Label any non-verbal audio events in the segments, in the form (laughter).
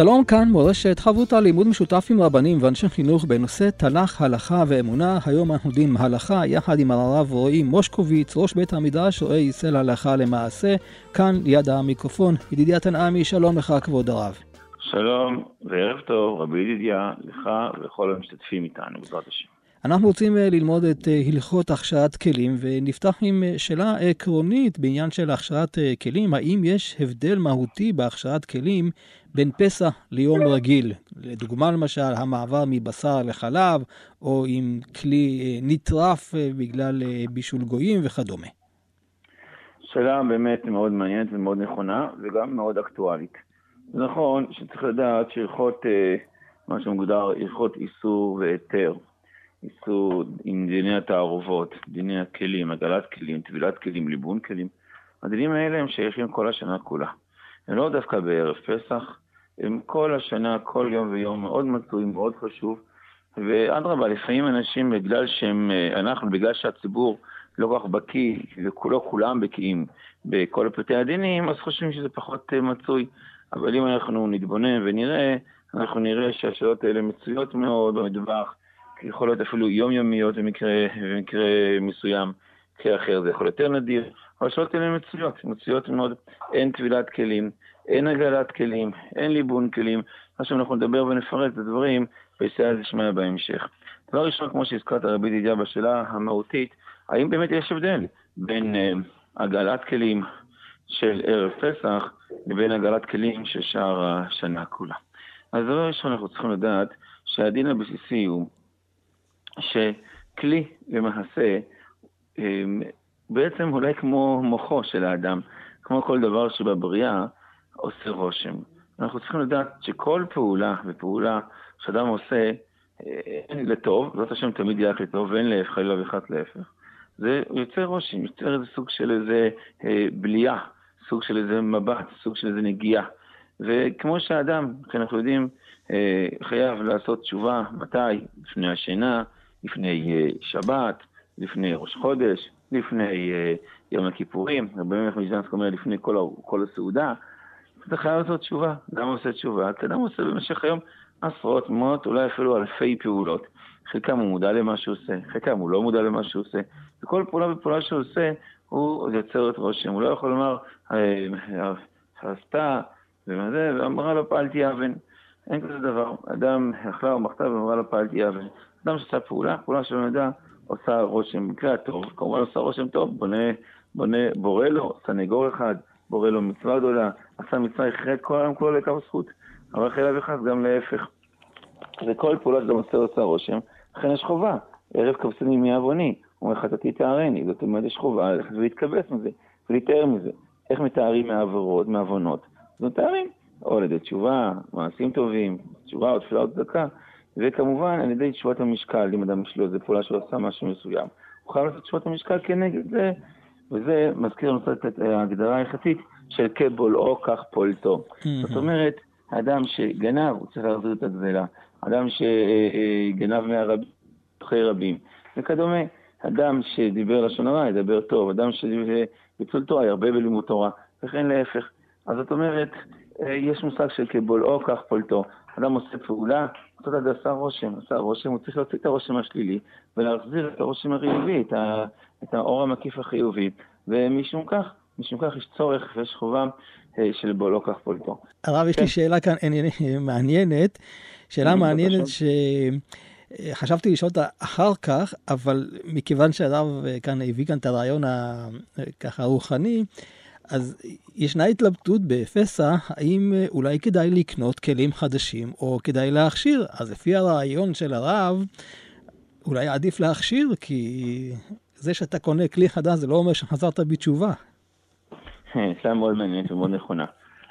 שלום כאן מורשת חברותה לימוד משותף עם רבנים ואנשי חינוך בנושא תנ"ך, הלכה ואמונה. היום אנחנו יודעים הלכה יחד עם הרב רועי מושקוביץ, ראש בית המדרש, רואה ישראל הלכה למעשה, כאן ליד המיקרופון. ידידיה תנעמי, שלום לך כבוד הרב. שלום וערב טוב, רבי ידידיה, לך ולכל המשתתפים איתנו, בעזרת השם. אנחנו רוצים אה, ללמוד את אה, הלכות הכשרת כלים, ונפתח עם אה, שאלה עקרונית בעניין של הכשרת כלים. האם יש הבדל מהותי בהכשרת כלים בין פסח ליום רגיל? לדוגמה, למשל, המעבר מבשר לחלב, או עם כלי נטרף בגלל בישול גויים וכדומה. שאלה באמת מאוד מעניינת ומאוד נכונה, וגם מאוד אקטואלית. נכון שצריך לדעת שהלכות, מה שמוגדר הלכות איסור והיתר, איסור עם דיני התערובות, דיני הכלים, הגלת כלים, טבילת כלים, ליבון כלים. הדינים האלה הם שייכים כל השנה כולה. לא דווקא בערב פסח, הם כל השנה, כל יום ויום, מאוד מצוי, מאוד חשוב. ואדרבה, לפעמים אנשים, בגלל שהם, אנחנו, בגלל שהציבור לא כל כך בקיא, ולא כולם בקיאים בכל פרטי הדינים, אז חושבים שזה פחות מצוי. אבל אם אנחנו נתבונן ונראה, אנחנו נראה שהשאלות האלה מצויות מאוד במטבח. יכול להיות אפילו יומיומיות במקרה, במקרה מסוים, כאחר זה יכול יותר נדיר, השאלות האלה מצויות, מצויות מאוד, אין טבילת כלים, אין הגלת כלים, אין ליבון כלים, עכשיו אנחנו נדבר ונפרט את הדברים בסייע דשמיא בהמשך. דבר ראשון, כמו שהזכרת רבי דידיה בשאלה המהותית, האם באמת יש הבדל בין uh, הגלת כלים של ערב פסח לבין הגלת כלים של שאר השנה כולה? אז דבר ראשון, אנחנו צריכים לדעת שהדין הבסיסי הוא שכלי למעשה אמ, בעצם אולי כמו מוחו של האדם, כמו כל דבר שבבריאה עושה רושם. אנחנו צריכים לדעת שכל פעולה ופעולה שאדם עושה אין אה, לטוב, זאת השם תמיד רק לטוב ואין להפך, חלילה וחס להפך. זה יוצר רושם, יוצר איזה סוג של איזה אה, בלייה, סוג של איזה מבט, סוג של איזה נגיעה. וכמו שהאדם, כי אנחנו יודעים, אה, חייב לעשות תשובה, מתי? לפני השינה, לפני אה, שבת, לפני ראש חודש, לפני אה, יום הכיפורים, רבי מלך מז'נסק אומר לפני כל, הסעודה, אתה חייב לעשות תשובה. למה עושה תשובה? כי אדם עושה במשך היום עשרות, מאות, אולי אפילו אלפי פעולות. חלקם הוא מודע למה שהוא עושה, חלקם הוא לא מודע למה שהוא עושה. וכל פעולה ופעולה שהוא עושה, הוא יוצר את רושם. הוא לא יכול לומר, אה, עשתה, זה, ואמרה לו פעלתי אבן. אין כזה דבר. אדם אכלה או מחתה ואמרה לו פעלתי אבן. אדם שעושה פעולה, פעולה שלא נדע, עושה רושם, במקרה הטוב, כמובן עושה רושם טוב, בונה, בונה, בורא לו, סנגור אחד, בורא לו מצווה גדולה, עשה מצווה, יחרד כל העם כולו לקו זכות, אבל חילה וחס גם להפך. וכל פעולה שאתה עושה עושה רושם, לכן יש חובה, ערב כבשני עווני, אומר חטאתי תארני, זאת אומרת יש חובה ללכת ולהתכבס מזה, ולהתאר מזה. איך מתארים מעבירות, מעוונות? זאת מתארים, או על ידי תשובה, מעשים טובים, תשובה או תפילה או צדקה, וכמובן על ידי תשובת המשקל, אם אדם יש לו איזה פעולה שהוא עשה משהו מסוים, הוא חייב לעשות תשובת המשקל כנגד זה, וזה מזכיר לנו קצת את ההגדרה ההלכתית של כבולעו כך פולטו. זאת אומרת, אדם שגנב, הוא צריך להחזיר את הגזלה. אדם שגנב מהרבים, אחרי רבים, וכדומה. אדם שדיבר לשון הרע, ידבר טוב. אדם שביטול תורה, ירבה בלימוד תורה, וכן להפך. אז זאת אומרת, אה, יש מושג של כבולעו כך פולטו. אדם עושה פעולה, אותו דבר עשה רושם, עשה רושם, הוא צריך להוציא את הרושם השלילי ולהחזיר את הרושם החיובי, את, ה, את האור המקיף החיובי, ומשום כך, משום כך יש צורך ויש חובה אה, של בו לא כך פולטו. הרב, יש לי כן. שאלה כאן מעניינת, שאלה מעניינת ש... חשבתי לשאול אותה אחר כך, אבל מכיוון שהרב אה, כאן הביא כאן את הרעיון הככה רוחני, אז ישנה התלבטות בפסח, האם אה, אולי כדאי לקנות כלים חדשים או כדאי להכשיר. אז לפי הרעיון של הרב, אולי עדיף להכשיר, כי זה שאתה קונה כלי חדש זה לא אומר שחזרת בתשובה. (laughs) שאלה מאוד מעניינת ומאוד נכונה.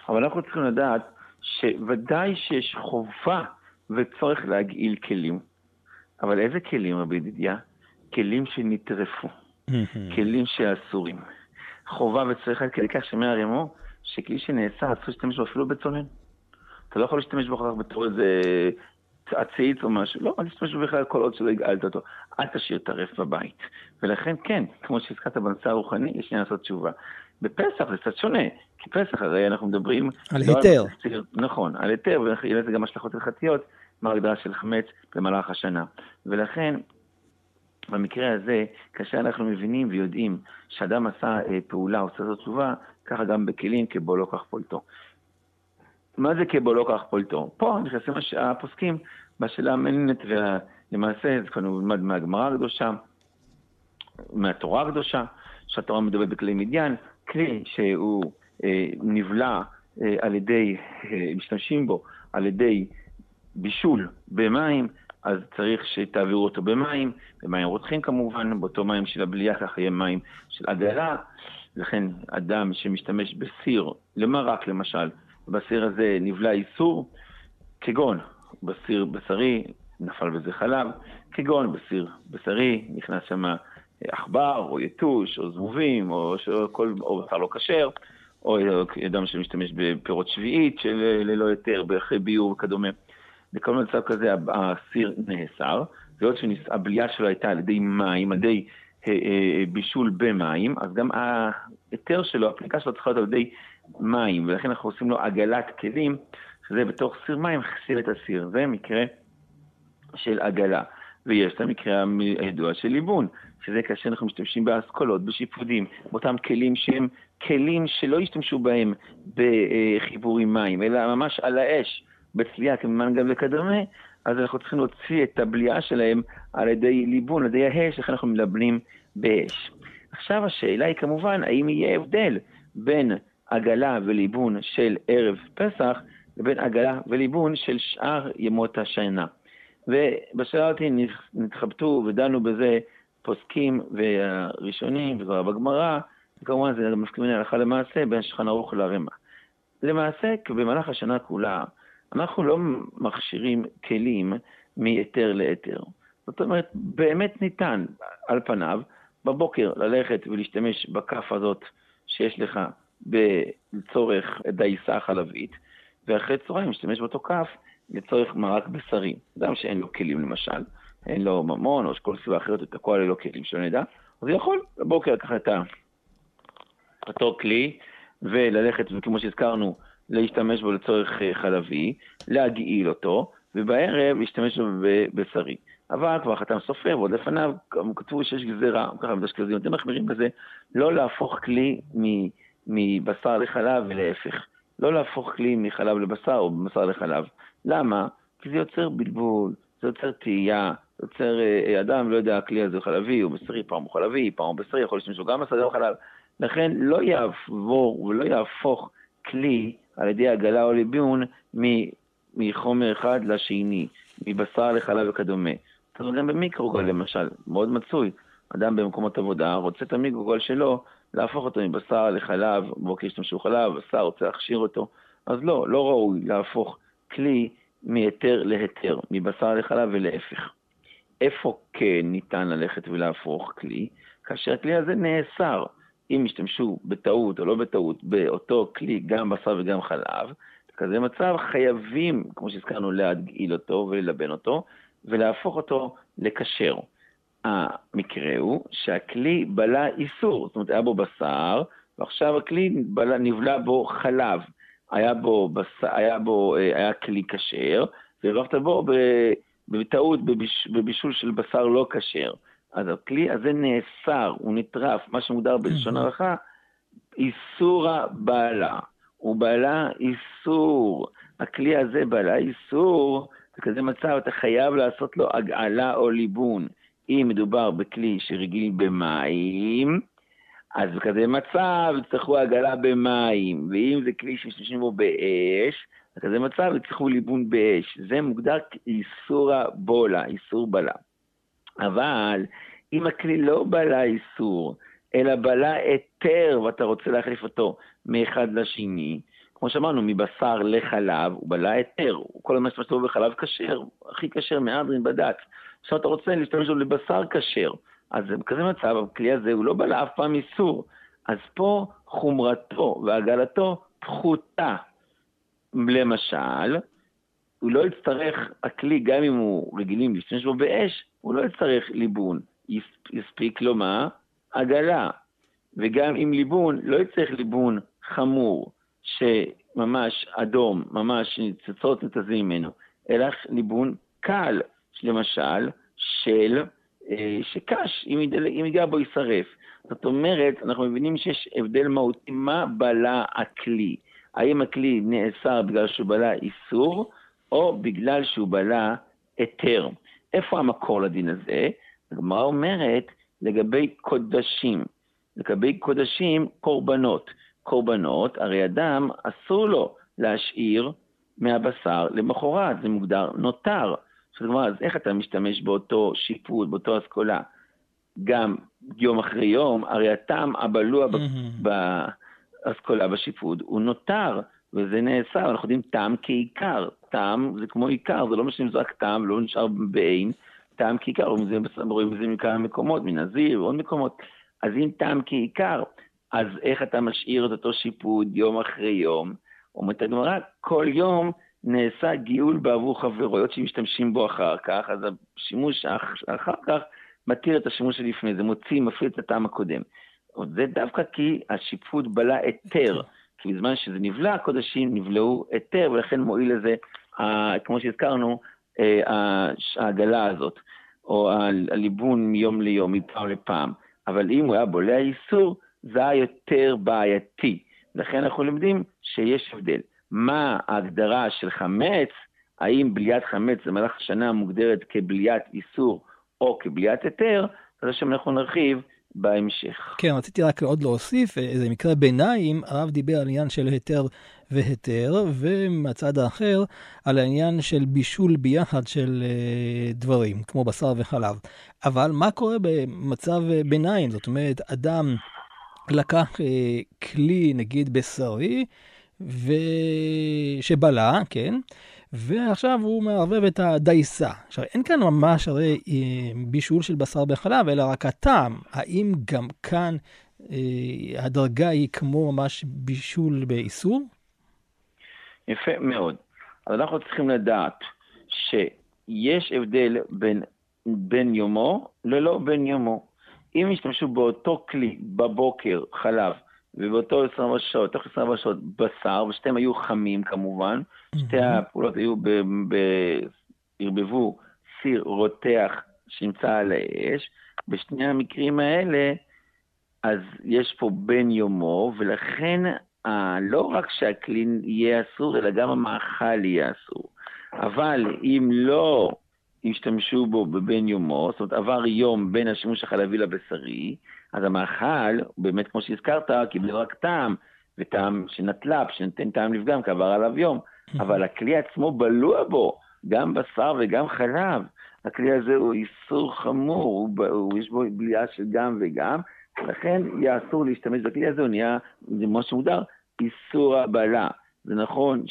אבל אנחנו צריכים לדעת שוודאי שיש חובה וצורך להגעיל כלים. אבל איזה כלים, רבי ידידיה? כלים שנטרפו, כלים שאסורים. חובה וצריך עד כדי כך שמר רימו, שכלי שנאסר, אסור להשתמש בו אפילו בצונן. אתה לא יכול להשתמש בו אחר כך בתור איזה עציץ או משהו, לא, אל תשתמש בו בכלל כל עוד שלא הגעלת אותו. אל תשאיר טרף בבית. ולכן כן, כמו שהזכרת בנושא הרוחני, יש לי לעשות תשובה. בפסח זה קצת שונה, כי פסח הרי אנחנו מדברים... על לא היתר. על, נכון, על היתר, ויש לזה גם השלכות הלכתיות, מההגדרה של חמץ במהלך השנה. ולכן, במקרה הזה, כאשר אנחנו מבינים ויודעים שאדם עשה אה, פעולה, עושה זאת תשובה, ככה גם בכלים כבו לא כך פולטו. מה זה כבו לא כך פולטו? פה נכנסים הפוסקים בשאלה המעניינת, ולמעשה זה כבר נלמד מהגמרא הקדושה, מהתורה הקדושה, שהתורה מדברת בכלי מדיין, כלי שהוא אה, נבלע אה, על ידי, אה, משתמשים בו על ידי בישול במים, אז צריך שתעבירו אותו במים, במים רותחים כמובן, באותו מים של הבליעה, ככה יהיה מים של עגלה. לכן אדם שמשתמש בסיר, למרק למשל, בסיר הזה נבלע איסור, כגון בסיר בשרי, נפל בזה חלב, כגון בסיר בשרי, נכנס שם עכבר, או יתוש, או זבובים, או, או, כל, או בשר לא כשר, או אדם שמשתמש בפירות שביעית של ללא היתר, אחרי ביור וכדומה. בכל מצב כזה הסיר נאסר, והיות שהבליעה שלו הייתה על ידי מים, על ידי אה, אה, בישול במים, אז גם ההיתר שלו, הפליקה שלו צריכה להיות על ידי מים, ולכן אנחנו עושים לו עגלת כלים, שזה בתוך סיר מים חסיר את הסיר. זה מקרה של עגלה. ויש את המקרה הידוע של ליבון, שזה כאשר אנחנו משתמשים באסכולות, בשיפודים, באותם כלים שהם כלים שלא השתמשו בהם בחיבור עם מים, אלא ממש על האש, בצליעה, כמנגל וכדומה, אז אנחנו צריכים להוציא את הבליעה שלהם על ידי ליבון, על ידי האש, איך אנחנו מלבנים באש. עכשיו השאלה היא כמובן, האם יהיה הבדל בין עגלה וליבון של ערב פסח לבין עגלה וליבון של שאר ימות השנה. ובשאלה הזאת נתחבטו ודנו בזה פוסקים והראשונים, וכבר בגמרא, וכמובן זה מסכימים להלכה למעשה בין שולחן ערוך לרמ"א. למעשה, במהלך השנה כולה, אנחנו לא מכשירים כלים מהיתר להיתר. זאת אומרת, באמת ניתן, על פניו, בבוקר ללכת ולהשתמש בכף הזאת שיש לך לצורך דייסה חלבית, ואחרי צהריים להשתמש באותו כף לצורך מרק בשרי. אדם שאין לו כלים למשל, אין לו ממון או כל סיבה אחרת, הוא תקוע ללא כלים שלא נדע, אז יכול בבוקר לקחת את אותו כלי וללכת, וכמו שהזכרנו, להשתמש בו לצורך אה, חלבי, להגעיל אותו, ובערב להשתמש בו בבשרי. אבל כבר חתם סופר, ועוד לפניו כתבו שיש גזירה, ככה מדשכזים יותר מחמירים בזה, לא להפוך כלי מבשר לחלב ולהפך. לא להפוך כלי מחלב לבשר או מבשר לחלב. למה? כי זה יוצר בלבול, זה יוצר תהייה, זה יוצר אה, אדם לא יודע, הכלי הזה הוא חלבי, הוא בשרי, פעם הוא חלבי, פעם הוא בשרי, יכול להשתמש בו גם בשרי או חלב. לכן לא יעבור ולא יהפוך כלי על ידי עגלה או ליביון מחומר אחד לשני, מבשר לחלב וכדומה. אומרת, גם במיקרוגל למשל, מאוד מצוי. אדם במקומות עבודה רוצה את המיקרוגל שלו, להפוך אותו מבשר לחלב, בוקר ישתמשו חלב, בשר רוצה להכשיר אותו, אז לא, לא ראוי להפוך כלי מהיתר להיתר, מבשר לחלב ולהפך. איפה כן ניתן ללכת ולהפוך כלי? כאשר הכלי הזה נאסר. אם ישתמשו בטעות או לא בטעות באותו כלי, גם בשר וגם חלב, בכזה מצב חייבים, כמו שהזכרנו, להגעיל אותו וללבן אותו, ולהפוך אותו לכשר. המקרה הוא שהכלי בלע איסור, זאת אומרת, היה בו בשר, ועכשיו הכלי בלע, נבלע בו חלב. היה בו, בס... היה בו, אה, היה כלי כשר, והרווחת בו בטעות בביש... בבישול של בשר לא כשר. אז הכלי הזה נאסר, הוא נטרף, מה שמוגדר בלשון הערכה, איסורא בעלה. הוא בעלה איסור. הכלי הזה בעלה איסור, בכזה מצב אתה חייב לעשות לו הגעלה או ליבון. אם מדובר בכלי שרגיל במים, אז בכזה מצב יצטרכו הגעלה במים, ואם זה כלי שמשתמשים בו באש, בכזה מצב יצטרכו ליבון באש. זה מוגדר כאיסורא בולה, איסור בלה. אבל אם הכלי לא בלע איסור, אלא בלע היתר ואתה רוצה להחליף אותו מאחד לשני, כמו שאמרנו, מבשר לחלב, הוא בלע היתר, כל מה שאתה בחלב כשר, הכי כשר מהדרין בדת. עכשיו אתה רוצה להשתמש בו לבשר כשר, אז בכזה מצב, הכלי הזה הוא לא בלע אף פעם איסור. אז פה חומרתו והגלתו פחותה. למשל, הוא לא יצטרך, הכלי, גם אם הוא רגילים להשתמש בו באש, הוא לא יצטרך ליבון. יספיק לו מה? עגלה. וגם עם ליבון, לא יצטרך ליבון חמור, שממש אדום, ממש ניצוצות נתזים ממנו, אלא ליבון קל, למשל, של, אה, שקש, אם ייגע בו יישרף. זאת אומרת, אנחנו מבינים שיש הבדל מהותי מה בלע הכלי. האם הכלי נאסר בגלל שהוא בלע איסור, או בגלל שהוא בלע היתר. איפה המקור לדין הזה? הגמרא אומרת לגבי קודשים. לגבי קודשים, קורבנות. קורבנות, הרי אדם אסור לו להשאיר מהבשר למחרת, זה מוגדר נותר. זאת אומרת, אז איך אתה משתמש באותו שיפוט, באותו אסכולה? גם יום אחרי יום, הרי הטעם הבלוע באסכולה, בשיפוט, הוא נותר, וזה נעשה, אנחנו יודעים טעם כעיקר. טעם זה כמו עיקר, זה לא משנה אם זה רק טעם, לא נשאר בעין, טעם כעיקר, רואים את זה מכמה מקומות, מנזיר ועוד מקומות. אז אם טעם כעיקר, אז איך אתה משאיר את אותו שיפוט יום אחרי יום? אומרת הגמרא, כל יום נעשה גיאול בעבור חברו, היות שמשתמשים בו אחר כך, אז השימוש אחר כך מתיר את השימוש שלפני, זה מוציא, מפעיל את הטעם הקודם. זה דווקא כי השיפוט בלע היתר, כי בזמן שזה נבלע, הקודשים נבלעו היתר, ולכן מועיל לזה, כמו שהזכרנו, אה, העגלה הזאת, או הליבון מיום ליום, מפעם לפעם. אבל אם הוא היה בולע איסור, זה היה יותר בעייתי. לכן אנחנו לומדים שיש הבדל. מה ההגדרה של חמץ, האם בליית חמץ במהלך השנה מוגדרת כבליית איסור או כבליית היתר, זה שם אנחנו נרחיב בהמשך. כן, רציתי רק עוד להוסיף איזה מקרה ביניים, הרב דיבר על עניין של היתר והיתר, ומהצד האחר, על העניין של בישול ביחד של uh, דברים, כמו בשר וחלב. אבל מה קורה במצב ביניים? זאת אומרת, אדם לקח כלי, נגיד, בשרי, שבלע, כן? ועכשיו הוא מערבב את הדייסה. עכשיו, אין כאן ממש הרי אה, בישול של בשר בחלב, אלא רק הטעם. האם גם כאן אה, הדרגה היא כמו ממש בישול באיסור? יפה מאוד. אז אנחנו צריכים לדעת שיש הבדל בין בין יומו ללא בין יומו. אם ישתמשו באותו כלי בבוקר, חלב, ובאותו 24 שעות, תוך 24 שעות בשר, ושתיהם היו חמים כמובן, שתי הפעולות היו, ערבבו סיר רותח שנמצא על האש, בשני המקרים האלה, אז יש פה בן יומו, ולכן לא רק שהכלי יהיה אסור, אלא גם המאכל יהיה אסור. אבל אם לא השתמשו בו בבן יומו, זאת אומרת עבר יום בין השימוש החלבי לבשרי, אז המאכל, באמת כמו שהזכרת, קיבל רק טעם, וטעם שנטל"פ, שנותן טעם לפגם, כי עבר עליו יום. אבל הכלי עצמו בלוע בו, גם בשר וגם חלב. הכלי הזה הוא איסור חמור, הוא, הוא, יש בו בליעה של גם וגם, ולכן יהיה אסור להשתמש בכלי הזה, הוא נהיה, זה מה שמוגדר, איסור הבלה. זה נכון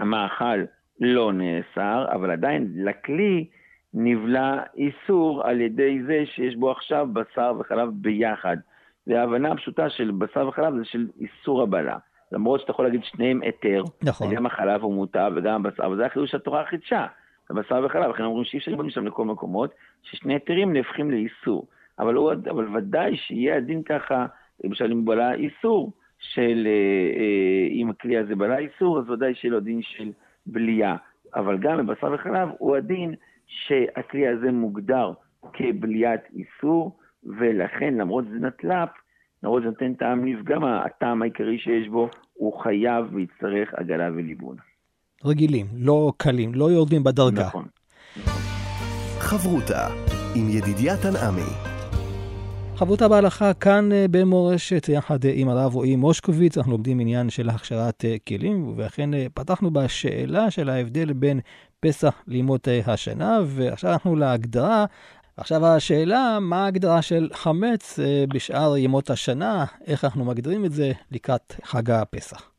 שהמאכל לא נאסר, אבל עדיין לכלי נבלע איסור על ידי זה שיש בו עכשיו בשר וחלב ביחד. וההבנה הפשוטה של בשר וחלב זה של איסור הבלה. למרות שאתה יכול להגיד שניהם היתר, נכון. גם החלב הוא מותר וגם הבשר, אבל זה החידוש שהתורה חידשה, הבשר וחלב, לכן אומרים שאי אפשר לבוא משם לכל מקומות, ששני היתרים נהפכים לאיסור. אבל, הוא, אבל ודאי שיהיה הדין ככה, למשל אם בלע איסור, של אה, אה, אם הכלי הזה בלע איסור, אז ודאי שיהיה לו דין של בליעה. אבל גם בבשר וחלב הוא הדין שהכלי הזה מוגדר כבליית איסור, ולכן למרות שזה נטל"פ, למרות שזה נותן טעם נפגם, הטעם העיקרי שיש בו, הוא חייב ויצטרך עגלה וליבון. רגילים, לא קלים, לא יורדים בדרגה. נכון. חברותה עם ידידיה תנעמי חברותה בהלכה כאן אה, במורשת, יחד אה, עם הרב רועי מושקוביץ, אנחנו לומדים עניין של הכשרת אה, כלים, ואכן פתחנו בשאלה של ההבדל בין פסח לימות השנה, ועכשיו אנחנו להגדרה, עכשיו השאלה, מה ההגדרה של חמץ אה, בשאר ימות השנה? איך אנחנו מגדירים את זה לקראת חג הפסח?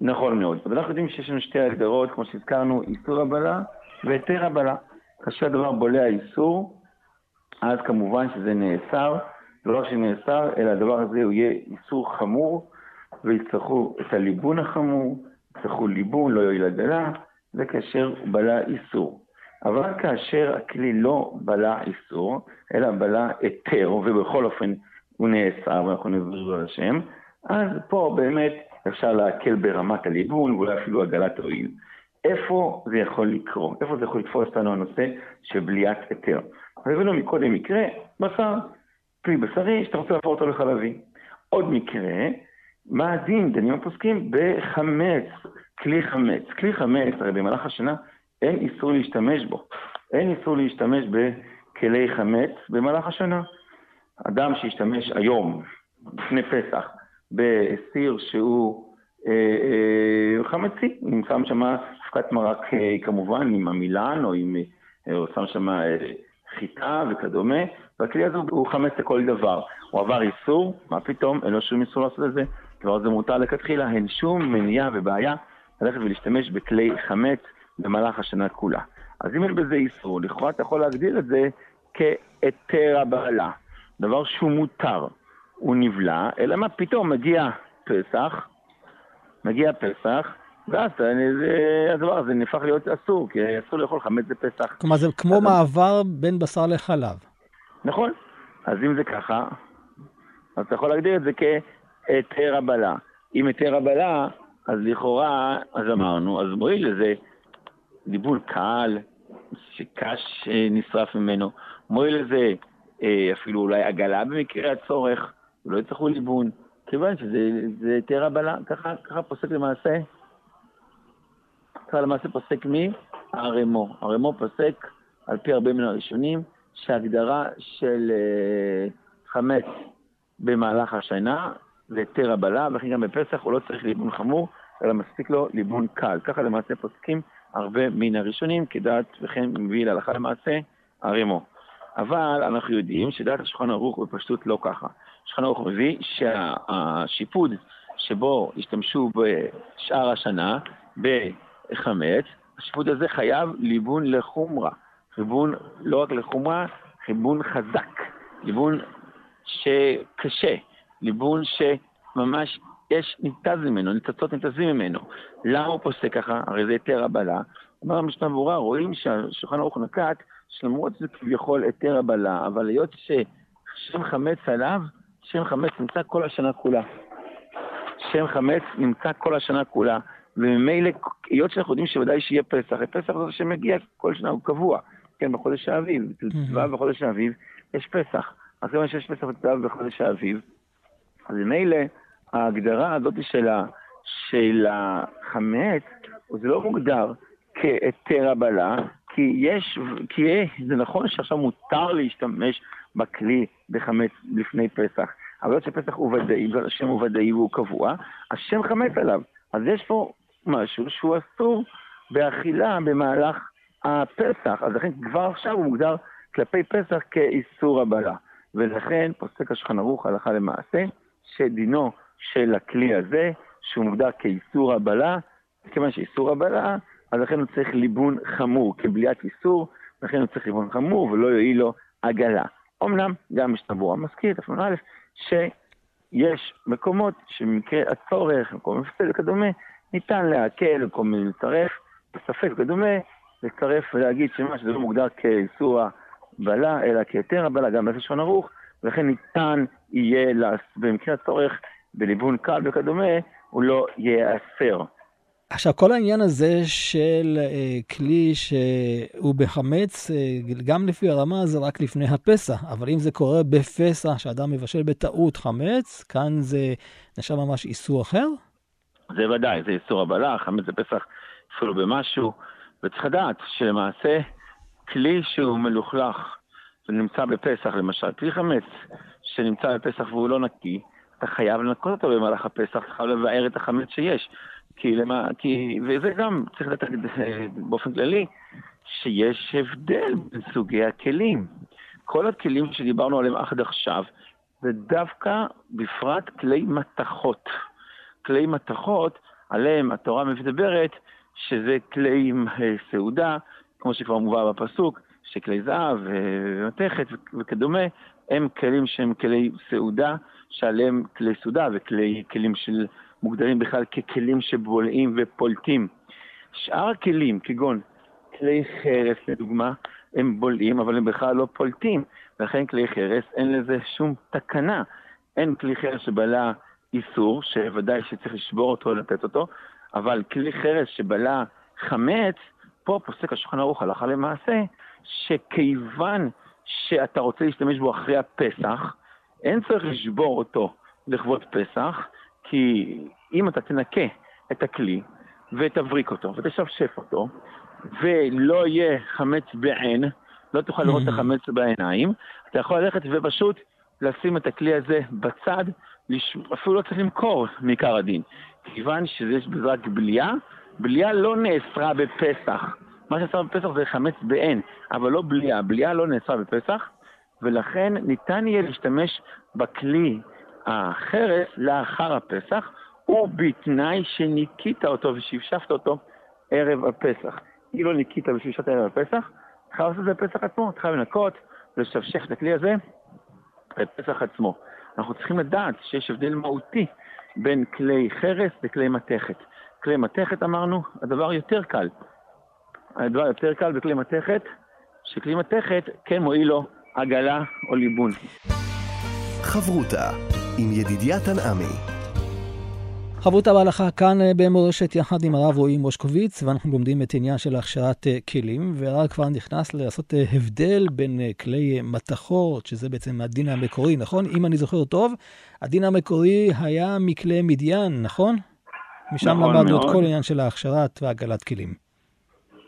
נכון מאוד. אבל אנחנו יודעים שיש לנו שתי הגדרות, כמו שהזכרנו, איסור הבלה והיתר הבלה. כאשר הדבר בולע איסור, אז כמובן שזה נאסר. לא רק שנאסר, אלא הדבר הזה הוא יהיה איסור חמור, ויצטרכו את הליבון החמור, יצטרכו ליבון, לא יועיל הגלה, זה כאשר בלע איסור. אבל כאשר הכלי לא בלע איסור, אלא בלע היתר, ובכל אופן הוא נאסר, ואנחנו נברר על השם, אז פה באמת אפשר להקל ברמת הליבון, ואולי אפילו הגלת הועיל. איפה זה יכול לקרות? איפה זה יכול לתפוס אותנו הנושא של בליעת היתר? הבאנו מקודם מקרה, בשר, כלי בשרי שאתה רוצה להפוך אותו לחלבי. עוד מקרה, מה הדין, דנים הפוסקים, בחמץ, כלי חמץ. כלי חמץ, הרי במהלך השנה אין איסור להשתמש בו. אין איסור להשתמש בכלי חמץ במהלך השנה. אדם שישתמש היום, לפני פסח, בסיר שהוא אה, אה, חמצי, אם שם שם אבקת מרק אה, כמובן, עם המילן, או עם, אה, או שם שם אה, חיטה וכדומה, והכלי הזה הוא חמץ לכל דבר. הוא עבר איסור, מה פתאום, אין לו שום איסור לעשות את זה, הדבר הזה מותר לכתחילה, אין שום מניעה ובעיה ללכת ולהשתמש בכלי חמץ במהלך השנה כולה. אז אם אין בזה איסור, לכאורה אתה יכול להגדיר את זה כהיתר הבעלה, דבר שהוא מותר, הוא נבלע, אלא מה פתאום מגיע פסח, מגיע פסח, ואז הדבר הזה נהפך להיות אסור, כי אסור לאכול חמץ בפסח. כלומר, זה כמו מעבר בין בשר לחלב. נכון. אז אם זה ככה, אז אתה יכול להגדיר את זה כהיתר הבלה. אם היתר הבלה, אז לכאורה, אז אמרנו, אז מועיל לזה ליבון קל, שקש אה, נשרף ממנו, מועיל לזה אה, אפילו אולי עגלה במקרה הצורך, לא יצטרכו ליבון, כיוון שזה היתר הבלה, ככה, ככה פוסק למעשה, ככה למעשה פוסק מי? הרמו. הרמו פוסק, על פי הרבה מן הראשונים, שהגדרה של uh, חמץ במהלך השנה זה היתר הבלה, וכן גם בפסח הוא לא צריך ליבון חמור, אלא מספיק לו ליבון קל. ככה למעשה פוסקים הרבה מן הראשונים, כדעת וכן מביא להלכה למעשה הרמו. אבל אנחנו יודעים שדעת השולחן ערוך בפשטות לא ככה. השולחן ערוך מביא שהשיפוד שבו השתמשו בשאר השנה בחמץ, השיפוד הזה חייב ליבון לחומרה. ליבון לא רק לחומרה, ליבון חזק, ליבון שקשה, ליבון שממש יש ניתז ממנו, ניצוצות ניתזים ממנו. למה הוא פוסק ככה? הרי זה היתר הבלה. אומר המשנה ברורה, רואים שהשולחן ערוך נקט, שלמרות שזה כביכול היתר הבלה, אבל היות ששם חמץ עליו, שם חמץ נמצא כל השנה כולה. שם חמץ נמצא כל השנה כולה. וממילא, היות שאנחנו יודעים שוודאי שיהיה פסח, הפסח זה שמגיע כל שנה, הוא קבוע. כן, בחודש האביב, צבא בחודש האביב יש פסח. אז כיוון שיש פסח וצבא בחודש האביב, אז ממילא ההגדרה הזאת של, החמץ, זה לא מוגדר כהיתר הבלה, כי יש, כי זה נכון שעכשיו מותר להשתמש בכלי בחמץ לפני פסח, אבל היות שפסח הוא ודאי, והשם הוא ודאי והוא קבוע, השם חמץ עליו. אז יש פה משהו שהוא אסור באכילה במהלך הפסח, אז לכן כבר עכשיו הוא מוגדר כלפי פסח כאיסור הבלה. ולכן פוסק השולחן ערוך הלכה למעשה, שדינו של הכלי הזה, שהוא מוגדר כאיסור הבלה, כיוון שאיסור הבלה, אז לכן הוא צריך ליבון חמור, כבליעת איסור, לכן הוא צריך ליבון חמור ולא יועיל לו עגלה. אמנם, גם משתבורה מזכיר, תפנון א', שיש מקומות שבמקרה הצורך, מקום מפסד וכדומה, ניתן להקל, במקום לצרף, בספק וכדומה, לצרף ולהגיד שמה שזה לא מוגדר כאיסור הבלה, אלא כהיתר הבלה, גם בלשון ערוך, ולכן ניתן יהיה, במקרה הצורך, בליבון קל וכדומה, הוא לא ייאסר. עכשיו, כל העניין הזה של אה, כלי שהוא בחמץ, אה, גם לפי הרמה זה רק לפני הפסח, אבל אם זה קורה בפסח, שאדם מבשל בטעות חמץ, כאן זה נחשב ממש איסור אחר? זה ודאי, זה איסור הבלה, חמץ זה פסח אפילו במשהו, וצריך לדעת שלמעשה כלי שהוא מלוכלך ונמצא בפסח, למשל, כלי חמץ שנמצא בפסח והוא לא נקי, אתה חייב לנקות אותו במהלך הפסח, אתה חייב לבאר את החמץ שיש. כי למה, כי, וזה גם, צריך לדעת באופן כללי, שיש הבדל בין סוגי הכלים. כל הכלים שדיברנו עליהם עד עכשיו, זה דווקא בפרט כלי מתכות. כלי מתכות, עליהם התורה מדברת שזה כלי אה, סעודה, כמו שכבר מובא בפסוק, שכלי זהב ומתכת וכדומה, הם כלים שהם כלי סעודה, שעליהם כלי סעודה וכלים של מוגדרים בכלל ככלים שבולעים ופולטים. שאר הכלים, כגון כלי חרס לדוגמה, הם בולעים, אבל הם בכלל לא פולטים, ולכן כלי חרס אין לזה שום תקנה. אין כלי חרס שבלע איסור, שוודאי שצריך לשבור אותו, לתת אותו, אבל כלי חרס שבלע חמץ, פה פוסק השולחן ערוך הלכה למעשה, שכיוון שאתה רוצה להשתמש בו אחרי הפסח, אין צריך לשבור אותו לכבוד פסח, כי אם אתה תנקה את הכלי ותבריק אותו ותשפשף אותו, ולא יהיה חמץ בעין, לא תוכל לראות את mm-hmm. החמץ בעיניים, אתה יכול ללכת ופשוט לשים את הכלי הזה בצד, אפילו לא צריך למכור מעיקר הדין. כיוון שיש בזה רק בליעה, בליעה לא נאסרה בפסח. מה שנאסר בפסח זה חמץ בעין, אבל לא בליעה. בליעה לא נאסרה בפסח, ולכן ניתן יהיה להשתמש בכלי החרס לאחר הפסח, ובתנאי שניקית אותו ושפשפת אותו ערב הפסח. אם לא ניקית ושפשפת ערב הפסח, אתה לעשות את זה בפסח עצמו, אתה לנקות ולשפשף את הכלי הזה בפסח עצמו. אנחנו צריכים לדעת שיש הבדל מהותי בין כלי חרס לכלי מתכת. כלי מתכת אמרנו, הדבר יותר קל. הדבר יותר קל בכלי מתכת, שכלי מתכת כן מועיל לו עגלה או ליבון. חברותה עם ידידיה תנעמי חברותה בהלכה כאן אה, במורשת יחד עם הרב רועי מושקוביץ, ואנחנו לומדים את עניין של הכשרת אה, כלים, והרב כבר נכנס לעשות אה, הבדל בין כלי מתכות, שזה בעצם הדין המקורי, נכון? אם אני זוכר טוב, הדין המקורי היה מכלי מדיין, נכון? משם נכון למדנו את כל העניין של ההכשרת והגלת כלים.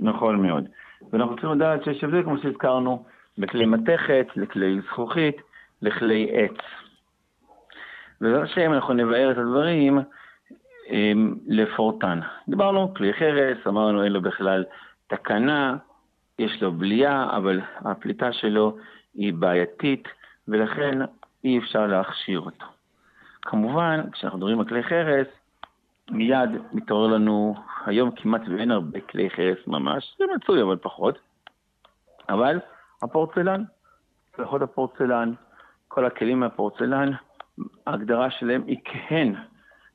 נכון מאוד. ואנחנו צריכים לדעת שיש הבדל, כמו שהזכרנו, בכלי מתכת, לכלי זכוכית, לכלי עץ. ובעזרת השם אנחנו נבהר את הדברים אמ, לפורטן. דיברנו, כלי חרס, אמרנו אין לו בכלל תקנה, יש לו בליעה, אבל הפליטה שלו היא בעייתית, ולכן אי אפשר להכשיר אותו. כמובן, כשאנחנו מדברים על כלי חרס, מיד מתעורר לנו, היום כמעט ואין הרבה כלי חרס ממש, זה מצוי אבל פחות, אבל הפורצלן, צלחות הפורצלן, כל הכלים מהפורצלן, ההגדרה שלהם היא כהן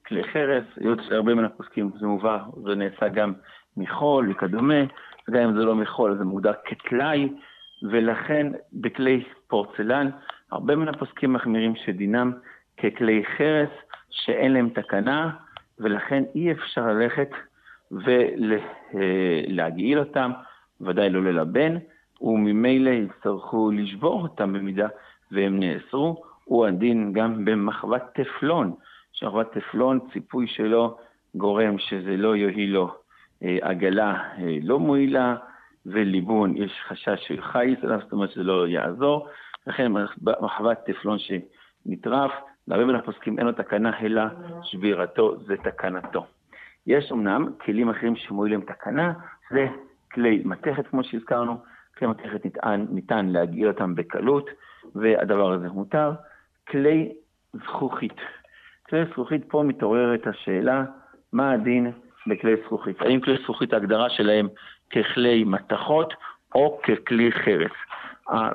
כלי חרס, היות שהרבה מן הפוסקים זה מובא, זה נעשה גם מחול וכדומה, וגם אם זה לא מחול זה מוגדר כטלאי, ולכן בכלי פורצלן, הרבה מן הפוסקים מחמירים שדינם ככלי חרס שאין להם תקנה, ולכן אי אפשר ללכת ולהגעיל אותם, ודאי לא ללבן, וממילא יצטרכו לשבור אותם במידה והם נאסרו, הוא הדין גם במחוות טפלון. שכבת טפלון, ציפוי שלו גורם שזה לא יועיל לו אה, עגלה אה, לא מועילה, וליבון, יש חשש של חייס עליו, זאת אומרת שזה לא יעזור, לכן מחוות טפלון שנטרף, להרבה מן הפוסקים אין לו תקנה, אלא שבירתו זה תקנתו. יש אמנם כלים אחרים שמועילים תקנה, זה כלי מתכת כמו שהזכרנו, כלי מתכת ניתן, ניתן להגעיל אותם בקלות, והדבר הזה מותר. כלי זכוכית, כלי זכוכית פה מתעוררת השאלה, מה הדין בכלי זכוכית? האם כלי זכוכית ההגדרה שלהם ככלי מתכות או ככלי חרס?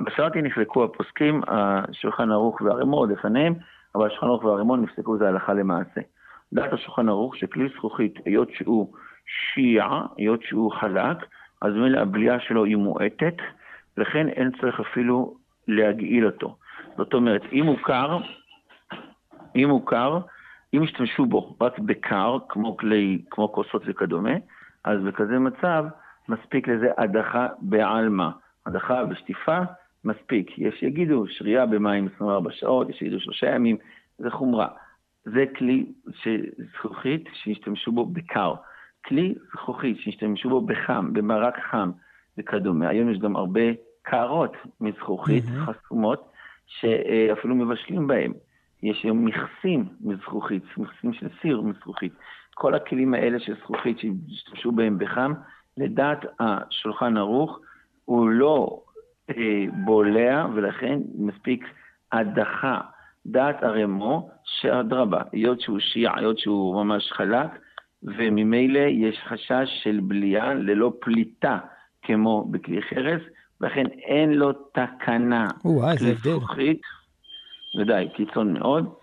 בסרטי נחלקו הפוסקים, השולחן ערוך והרימון לפניהם, אבל השולחן ערוך והרימון נפסקו זה הלכה למעשה. דעת השולחן ערוך שכלי זכוכית, היות שהוא שיעה, היות שהוא חלק, אז מילא הבליעה שלו היא מועטת, לכן אין צריך אפילו להגעיל אותו. זאת אומרת, אם הוא קר, אם הוא קר, אם ישתמשו בו רק בקר, כמו כלי, כמו כוסות וכדומה, אז בכזה מצב מספיק לזה הדחה בעלמא. הדחה ושטיפה, מספיק. יש שיגידו שרייה במים 24 שעות, יש שיגידו שלושה ימים, זה חומרה. זה כלי זכוכית שהשתמשו בו בקר. כלי זכוכית שהשתמשו בו בחם, במרק חם וכדומה. היום יש גם הרבה קערות מזכוכית, mm-hmm. חסומות, שאפילו מבשלים בהם. יש היום מכסים מזכוכית, מכסים של סיר מזכוכית. כל הכלים האלה של זכוכית שהשתמשו בהם בחם, לדעת השולחן ערוך, הוא לא בולע, ולכן מספיק הדחה. דעת הרמו, שאדרבה, היות שהוא שיע, היות שהוא ממש חלק, וממילא יש חשש של בליעה ללא פליטה, כמו בכלי חרס, ולכן אין לו תקנה. וואי, איזה הבדל. ודאי, קיצון מאוד,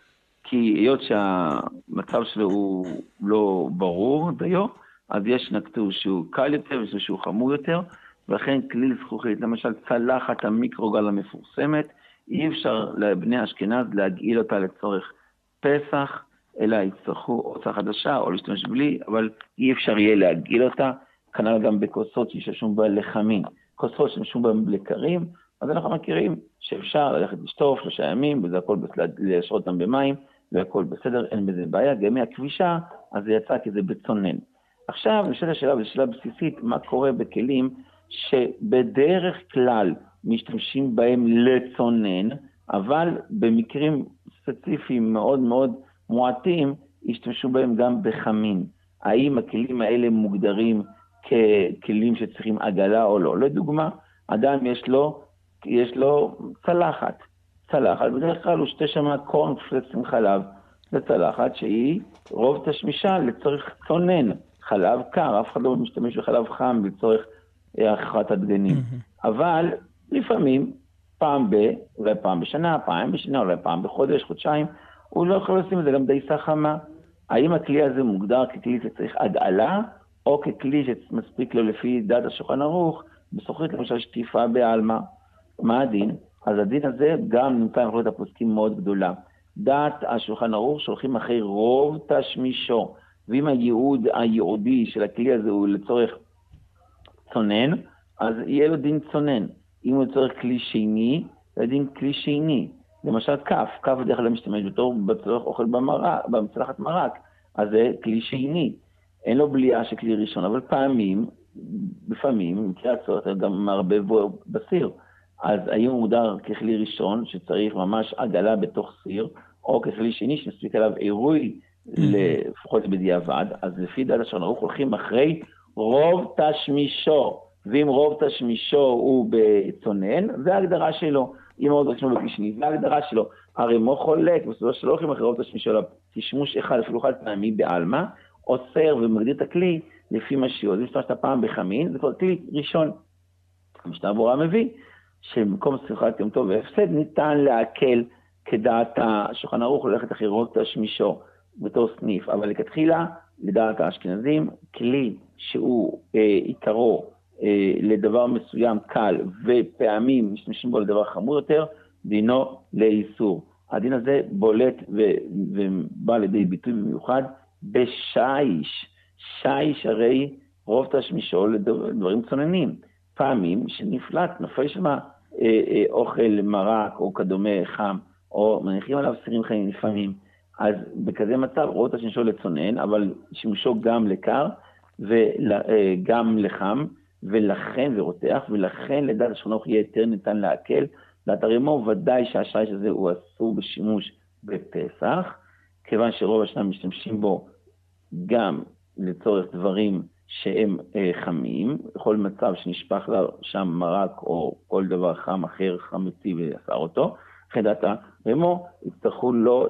כי היות שהמצב שלו הוא לא ברור דיו, אז יש נקטור שהוא קל יותר ויש שהוא חמור יותר, ולכן כלי זכוכית, למשל צלחת המיקרוגל המפורסמת, אי אפשר לבני אשכנז להגעיל אותה לצורך פסח, אלא יצטרכו הוצאה חדשה או להשתמש בלי, אבל אי אפשר יהיה להגעיל אותה, כנ"ל גם בכוסות שישתמשו בה לחמין. כוסות שישתמשו בהן לקרים, אז אנחנו מכירים שאפשר ללכת לשטוף שלושה ימים, וזה הכל, להשרות אותם במים, והכל בסדר, אין בזה בעיה. גם מהכבישה, אז זה יצא כי זה בצונן. עכשיו, נשאלת השאלה, וזו שאלה בסיסית, מה קורה בכלים שבדרך כלל משתמשים בהם לצונן, אבל במקרים ספציפיים מאוד מאוד מועטים, ישתמשו בהם גם בחמין. האם הכלים האלה מוגדרים ככלים שצריכים עגלה או לא? לדוגמה, אדם יש לו, יש לו צלחת. צלחת, בדרך כלל הוא שותה שם קורנפלקס עם חלב. זו צלחת שהיא רוב תשמישה לצורך צונן. חלב קר, אף אחד לא משתמש בחלב חם לצורך הכרעת הדגנים. אבל לפעמים, פעם ב, אולי פעם בשנה, פעם בשנה, אולי פעם בחודש, חודשיים, הוא לא יכול לשים את זה גם דייסה חמה. האם הכלי הזה מוגדר ככלי שצריך הגעלה, או ככלי שמספיק לו לפי דת השולחן ערוך, בסוכרית למשל שטיפה בעלמא? מה הדין? אז הדין הזה גם נמצא במחלוקת הפוסקים מאוד גדולה. דת השולחן ערוך שולחים אחרי רוב תשמישו, ואם הייעוד הייעודי של הכלי הזה הוא לצורך צונן, אז יהיה לו דין צונן. אם הוא צריך כלי שני, זה דין כלי שני. למשל כף, כף בדרך כלל משתמש בתור בצורך אוכל במרק, במצלחת מרק, אז זה כלי שני. אין לו בליעה של כלי ראשון, אבל פעמים, לפעמים, במקרה הצורך, גם מערבב בו בסיר. אז האם הוא מוגדר ככלי ראשון, שצריך ממש עגלה בתוך סיר, או ככלי שני שמספיק עליו עירוי, לפחות בדיעבד, אז לפי דעת השעון ערוך הולכים אחרי רוב תשמישו. ואם רוב תשמישו הוא בצונן, זה ההגדרה שלו. אם רוב תשמישו בקשני, זה ההגדרה שלו. הרי מו חולק, בסופו של דבר הולכים אחרי רוב תשמישו, אלא תשמוש אחד, אפילו חד פעמי בעלמא, אוסר ומגדיר את הכלי לפי מה שיעוד. אם השתמשת פעם בחמין, זה כבר כלי ראשון. המשנה ברורה מביא שבמקום שמחת יום טוב והפסד ניתן להקל כדעת השולחן ערוך ללכת אחרי רוב תשמישו בתור סניף, אבל לכתחילה, לדעת האשכנזים, כלי שהוא אה, עיקרו אה, לדבר מסוים קל, ופעמים משתמשים בו לדבר חמור יותר, דינו לאיסור. הדין הזה בולט ו- ובא לידי ביטוי במיוחד בשיש. שיש הרי רוב תשמישו לדברים צוננים. פעמים שנפלט, נופל שם אה, אה, אוכל מרק או כדומה חם, או מניחים עליו סירים חיים לפעמים. אז בכזה מצב רוב תשמישו לצונן, אבל שימושו גם לקר וגם לחם, ולכן, ורותח, ולכן לדעת השכנוך יהיה יותר ניתן להקל. דעת הרמו ודאי שהשיש הזה הוא אסור בשימוש בפסח, כיוון שרוב השנה משתמשים בו גם לצורך דברים שהם אה, חמים, בכל מצב שנשפך שם מרק או כל דבר חם אחר חמוצי ואסר אותו, דעת הרמו יצטרכו לו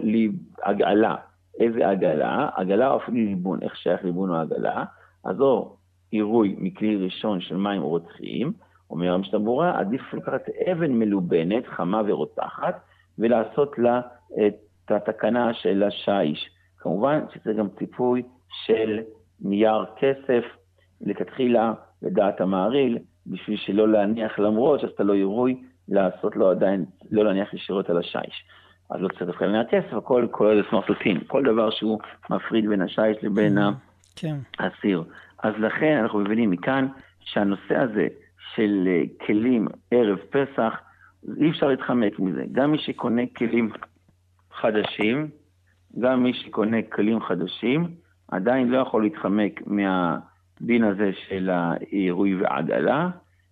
הגעלה. איזה הגעלה? הגעלה או אפילו ליבון, איך שייך ליבון או הגעלה? אז או עירוי מכלי ראשון של מים רוצחיים, אומר המשתבורה, עדיף לקחת אבן מלובנת, חמה ורותחת, ולעשות לה את התקנה של השיש. כמובן שצריך גם ציפוי של נייר כסף, לכתחילה, לדעת המעריל, בשביל שלא להניח, למרות שעשתה לו עירוי, לעשות לו עדיין, לא להניח ישירות על השיש. אז לא צריך דווקא כסף, הכל כולל סמרטוטין, כל דבר שהוא מפריד בין השיש לבין כן. האסיר. אז לכן אנחנו מבינים מכאן שהנושא הזה של אה, כלים ערב פסח, אי אפשר להתחמק מזה. גם מי שקונה כלים חדשים, גם מי שקונה כלים חדשים, עדיין לא יכול להתחמק מהדין הזה של העירוי ועגלה,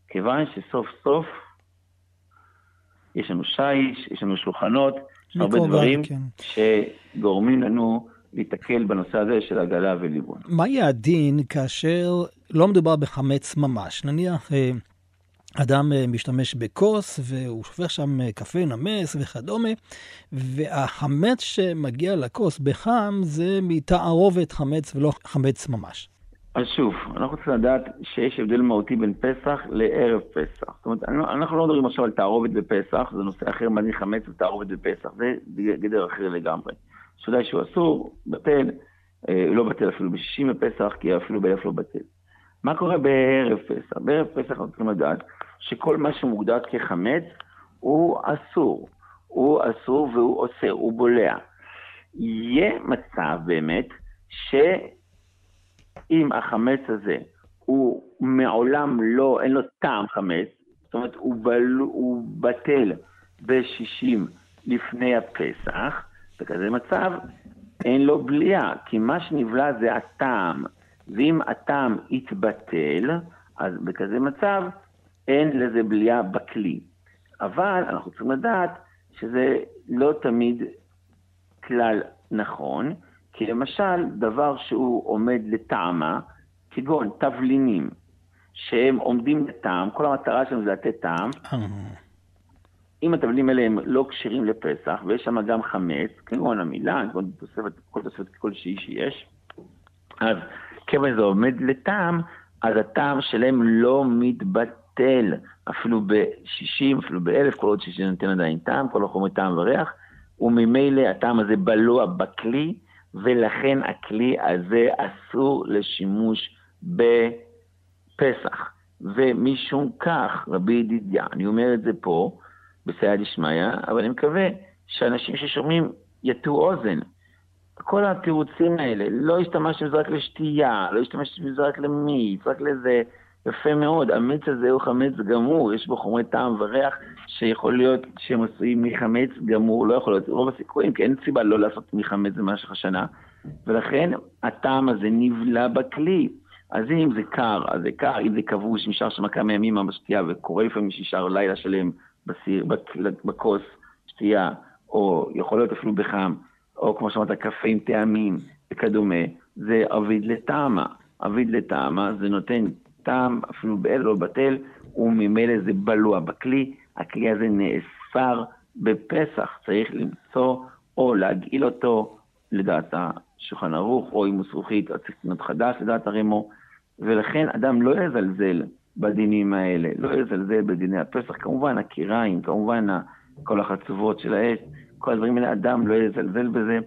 כיוון שסוף סוף יש לנו שיש, יש לנו שולחנות, יש הרבה דברים כן. שגורמים לנו להיתקל בנושא הזה של עגלה וליבון. מהי הדין כאשר לא מדובר בחמץ ממש? נניח אה, אדם אה, משתמש בכוס והוא שופך שם אה, קפה נמס וכדומה, והחמץ שמגיע לכוס בחם זה מתערובת חמץ ולא חמץ ממש. אז שוב, אנחנו צריכים לדעת שיש הבדל מהותי בין פסח לערב פסח. זאת אומרת, אנחנו לא מדברים עכשיו על תערובת בפסח, זה נושא אחר, מה זה חמץ ותערובת בפסח, זה גדר אחר לגמרי. שוודאי שהוא אסור, בטל, אה, לא בטל אפילו בשישים בפסח, כי אפילו באלף לא בטל. מה קורה בערב פסח? בערב פסח אנחנו צריכים לדעת שכל מה שמוגדר כחמץ הוא אסור. הוא אסור והוא אוסר, הוא בולע. יהיה מצב באמת שאם החמץ הזה הוא מעולם לא, אין לו טעם חמץ, זאת אומרת הוא, בל, הוא בטל ב-60 לפני הפסח, בכזה מצב אין לו בליעה, כי מה שנבלע זה הטעם, ואם הטעם יתבטל, אז בכזה מצב אין לזה בליעה בכלי. אבל אנחנו צריכים לדעת שזה לא תמיד כלל נכון, כי למשל, דבר שהוא עומד לטעמה, כגון תבלינים, שהם עומדים לטעם, כל המטרה שלהם זה לתת טעם, אם התבלינים האלה הם לא כשרים לפסח, ויש שם גם חמץ, כגון המילה, כגון תוספת, כל תוספת כלשהי שיש, אז כיוון זה עומד לטעם, אז הטעם שלהם לא מתבטל, אפילו ב-60, אפילו ב-1000, כל עוד ש נותן עדיין טעם, כל החומרי טעם וריח, וממילא הטעם הזה בלוע בכלי, ולכן הכלי הזה אסור לשימוש בפסח. ומשום כך, רבי ידידיה, אני אומר את זה פה, בסייע דשמיא, אבל אני מקווה שאנשים ששומעים יטו אוזן. כל התירוצים האלה, לא השתמשתי בזה רק לשתייה, לא השתמשתי בזה רק למיץ, רק לזה, יפה מאוד, המיץ הזה הוא חמץ גמור, יש בו חומרי טעם וריח שיכול להיות שהם עשויים מחמץ גמור, לא יכול להיות, רוב הסיכויים, כי אין סיבה לא לעשות מחמץ במשך השנה, ולכן הטעם הזה נבלע בכלי. אז אם זה קר, אז זה קר, אם זה כבוש, נשאר שם כמה ימים בשתייה, וקורה לפעמים שישאר לילה שלם בסיר, בכוס, שתייה, או יכול להיות אפילו בחם, או כמו שאמרת, קפה עם טעמים וכדומה, זה אביד לטעמה. אביד לטעמה זה נותן טעם, אפילו באל או בטל, וממילא זה בלוע בכלי. הכלי הזה נאסר בפסח, צריך למצוא או להגעיל אותו לדעת השולחן ערוך, או אם הוא זכוכית, אז צריך לקנות חדש לדעת הרמו, ולכן אדם לא יזלזל בדינים האלה, לא יזלזל בדיני הפסח, כמובן הקיריים, כמובן כל החצובות של האש, כל הדברים האלה, אדם לא יזלזל בזה,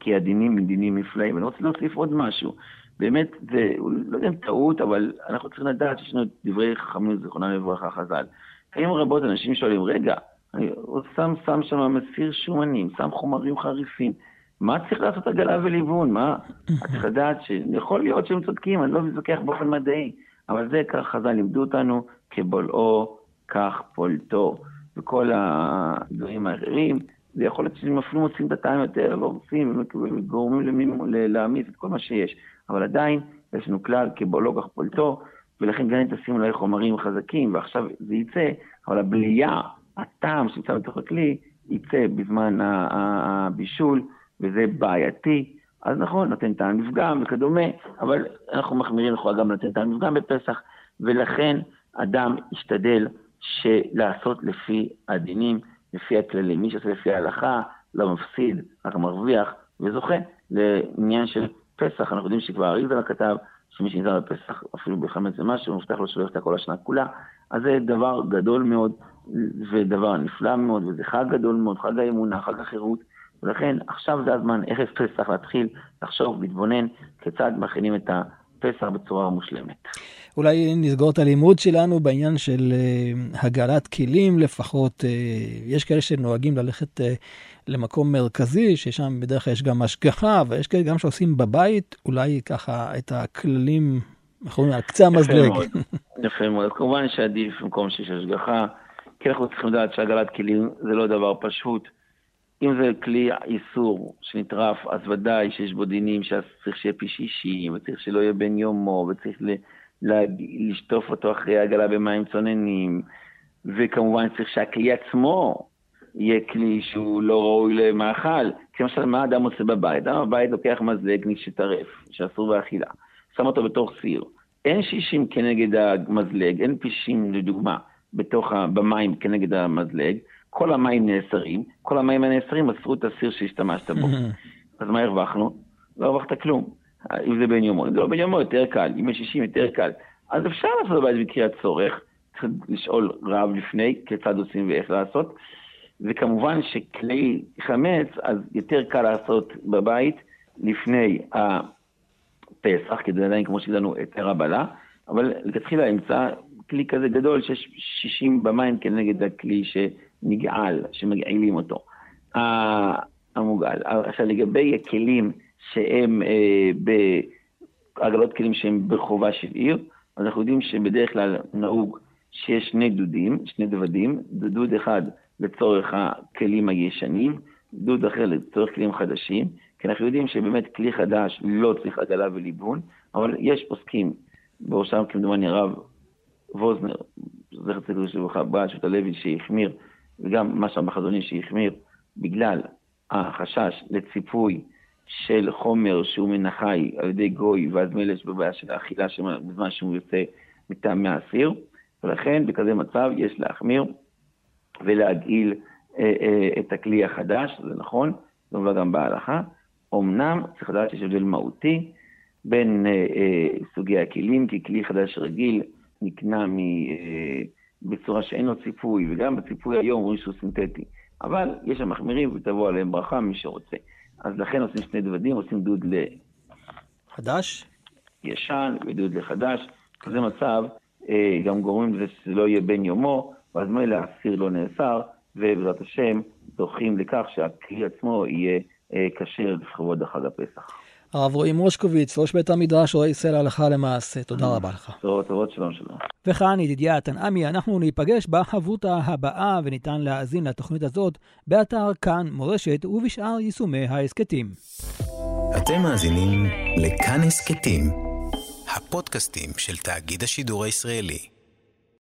כי הדינים הם דינים נפלאים. ואני רוצה להוסיף עוד משהו. באמת, זה, לא יודע אם טעות, אבל אנחנו צריכים לדעת שיש לנו דברי חכמים זיכרונם לברכה חז"ל. פעמים רבות אנשים שואלים, רגע, הוא שם, שם שם מסיר שומנים, שם חומרים חריפים. מה צריך לעשות עגלה וליבון? מה? צריך לדעת שיכול להיות שהם צודקים, אני לא מתווכח באופן מדעי, אבל זה כך חז"ל לימדו אותנו, כבולעו, כך פולטו. וכל הדברים האחרים, זה יכול להיות שהם אפילו מוצאים את הטעם יותר, לא רוצים, וגורמים להעמיס את כל מה שיש. אבל עדיין, יש לנו כלל כבולעו, כך פולטו, ולכן גם אם תשימו עליי חומרים חזקים, ועכשיו זה יצא, אבל הבלייה, הטעם שנמצא בתוך הכלי, יצא בזמן הבישול, וזה בעייתי. אז נכון, נותן טעם לפגם וכדומה, אבל אנחנו מחמירים לכאורה גם לתת טעם לפגם בפסח, ולכן אדם ישתדל לעשות לפי הדינים, לפי הכללים. מי שעושה לפי ההלכה לא מפסיד, רק מרוויח וזוכה. לעניין של פסח, אנחנו יודעים שכבר אריזל כתב שמי שנזהר בפסח, אפילו בחמץ ומשהו, מובטח לו שלא יפתח כל השנה כולה. אז זה דבר גדול מאוד, ודבר נפלא מאוד, וזה חג גדול מאוד, חג האמונה, חג החירות. ולכן עכשיו זה הזמן, ערב פסח, להתחיל לחשוב, להתבונן כיצד מכינים את הפסח בצורה מושלמת. אולי נסגור את הלימוד שלנו בעניין של uh, הגעלת כלים לפחות. Uh, יש כאלה שנוהגים ללכת uh, למקום מרכזי, ששם בדרך כלל יש גם השגחה, ויש כאלה גם שעושים בבית, אולי ככה את הכללים, איך אומרים, על קצה המזלג. יפה מאוד. כמובן שעדיף במקום שיש השגחה, כי אנחנו צריכים לדעת שהגעלת כלים זה לא דבר פשוט. אם זה כלי איסור שנטרף, אז ודאי שיש בו דינים שצריך שיהיה פי שישים, וצריך שלא יהיה בן יומו, וצריך ל... לשטוף אותו אחרי העגלה במים צוננים, וכמובן צריך שהכלי עצמו יהיה כלי שהוא לא ראוי למאכל. כי למשל, מה אדם עושה בבית? אדם בבית לוקח מזלג שטרף, שאסור באכילה, שם אותו בתוך סיר. אין שישים כנגד המזלג, אין פישים לדוגמה בתוך, במים כנגד המזלג, כל המים נאסרים, כל המים הנאסרים אסרו את הסיר שהשתמשת בו. (laughs) אז מה הרווחנו? לא הרווחת כלום. אם זה בן יומו, אם זה לא בן יומו יותר קל, אם יש שישים יותר קל. אז אפשר לעשות בבית בקריאת צורך, צריך לשאול רב לפני כיצד עושים ואיך לעשות. וכמובן שכלי חמץ, אז יותר קל לעשות בבית לפני הפסח, כדי עדיין, כמו שידענו, היתר הבלה, אבל לכתחילה אמצע כלי כזה גדול שיש 60 במים כנגד הכלי שנגעל, שמגעילים אותו. המוגעל. עכשיו לגבי הכלים שהם אה, בעגלות כלים שהם בחובה של עיר, אז אנחנו יודעים שבדרך כלל נהוג שיש שני דודים, שני דוודים, דוד אחד לצורך הכלים הישנים, דוד אחר לצורך כלים חדשים, כי אנחנו יודעים שבאמת כלי חדש לא צריך עגלה וליבון, אבל יש פוסקים, בראשם כמדומני הרב ווזנר, זכר צדיק לברכה, שוט הלוי שהחמיר, וגם מה שם בחזוני שהחמיר, בגלל החשש לציפוי של חומר שהוא מן החי על ידי גוי, ואז מילא יש בבעיה של האכילה בזמן שהוא יוצא מטעמי האסיר, ולכן בכזה מצב יש להחמיר ולהגעיל אה, אה, את הכלי החדש, זה נכון, זה מובא גם בהלכה. אמנם צריך לדעת שיש הבדל מהותי בין אה, אה, סוגי הכלים, כי כלי חדש רגיל נקנה מ, אה, בצורה שאין לו ציפוי, וגם בציפוי היום אומרים שהוא סינתטי. אבל יש שם מחמירים ותבוא עליהם ברכה, מי שרוצה. אז לכן עושים שני דוודים, עושים דוד ל... חדש? ישן ודוד לחדש. כזה מצב אה, גם גורמים לזה שזה לא יהיה בן יומו, ואז מילא האסיר לא נאסר, ובעזרת השם זוכים לכך שהכלי עצמו יהיה אה, כשר לכבוד החג הפסח. הרב רועי מושקוביץ, ראש בית המדרש רואה ישראל הלכה למעשה, תודה רבה לך. טובות, שלום שלום. וכאן ידידיה תנעמי, אנחנו ניפגש בחברותה הבאה וניתן להאזין לתוכנית הזאת באתר כאן מורשת ובשאר יישומי ההסכתים. אתם מאזינים לכאן הסכתים, הפודקאסטים של תאגיד השידור הישראלי.